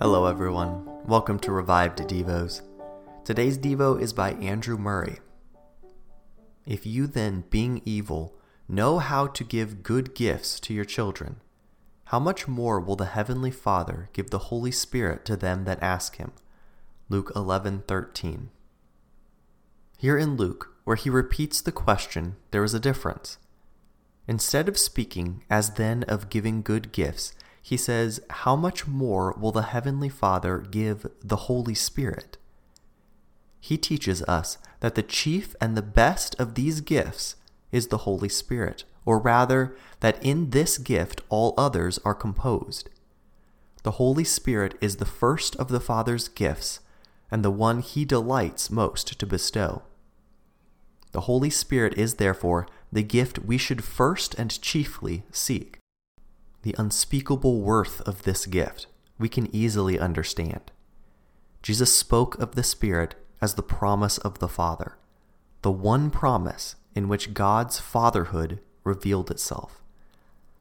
Hello, everyone. Welcome to Revived Devos. Today's Devo is by Andrew Murray. If you then, being evil, know how to give good gifts to your children, how much more will the Heavenly Father give the Holy Spirit to them that ask Him? Luke 11:13. Here in Luke, where he repeats the question, there is a difference. Instead of speaking as then of giving good gifts, he says, How much more will the Heavenly Father give the Holy Spirit? He teaches us that the chief and the best of these gifts is the Holy Spirit, or rather, that in this gift all others are composed. The Holy Spirit is the first of the Father's gifts, and the one he delights most to bestow. The Holy Spirit is therefore the gift we should first and chiefly seek. The unspeakable worth of this gift we can easily understand. Jesus spoke of the Spirit as the promise of the Father, the one promise in which God's fatherhood revealed itself.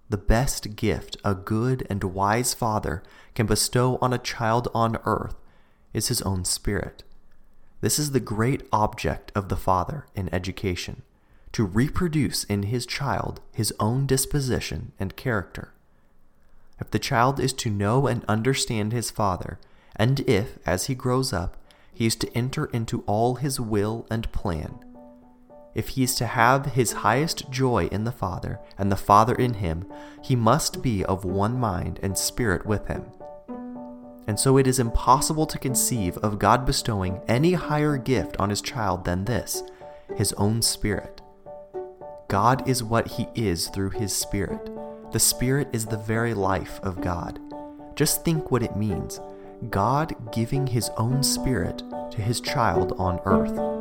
The best gift a good and wise father can bestow on a child on earth is his own spirit. This is the great object of the father in education to reproduce in his child his own disposition and character. If the child is to know and understand his father, and if, as he grows up, he is to enter into all his will and plan, if he is to have his highest joy in the Father, and the Father in him, he must be of one mind and spirit with him. And so it is impossible to conceive of God bestowing any higher gift on his child than this his own spirit. God is what he is through his spirit. The spirit is the very life of God. Just think what it means God giving his own spirit to his child on earth.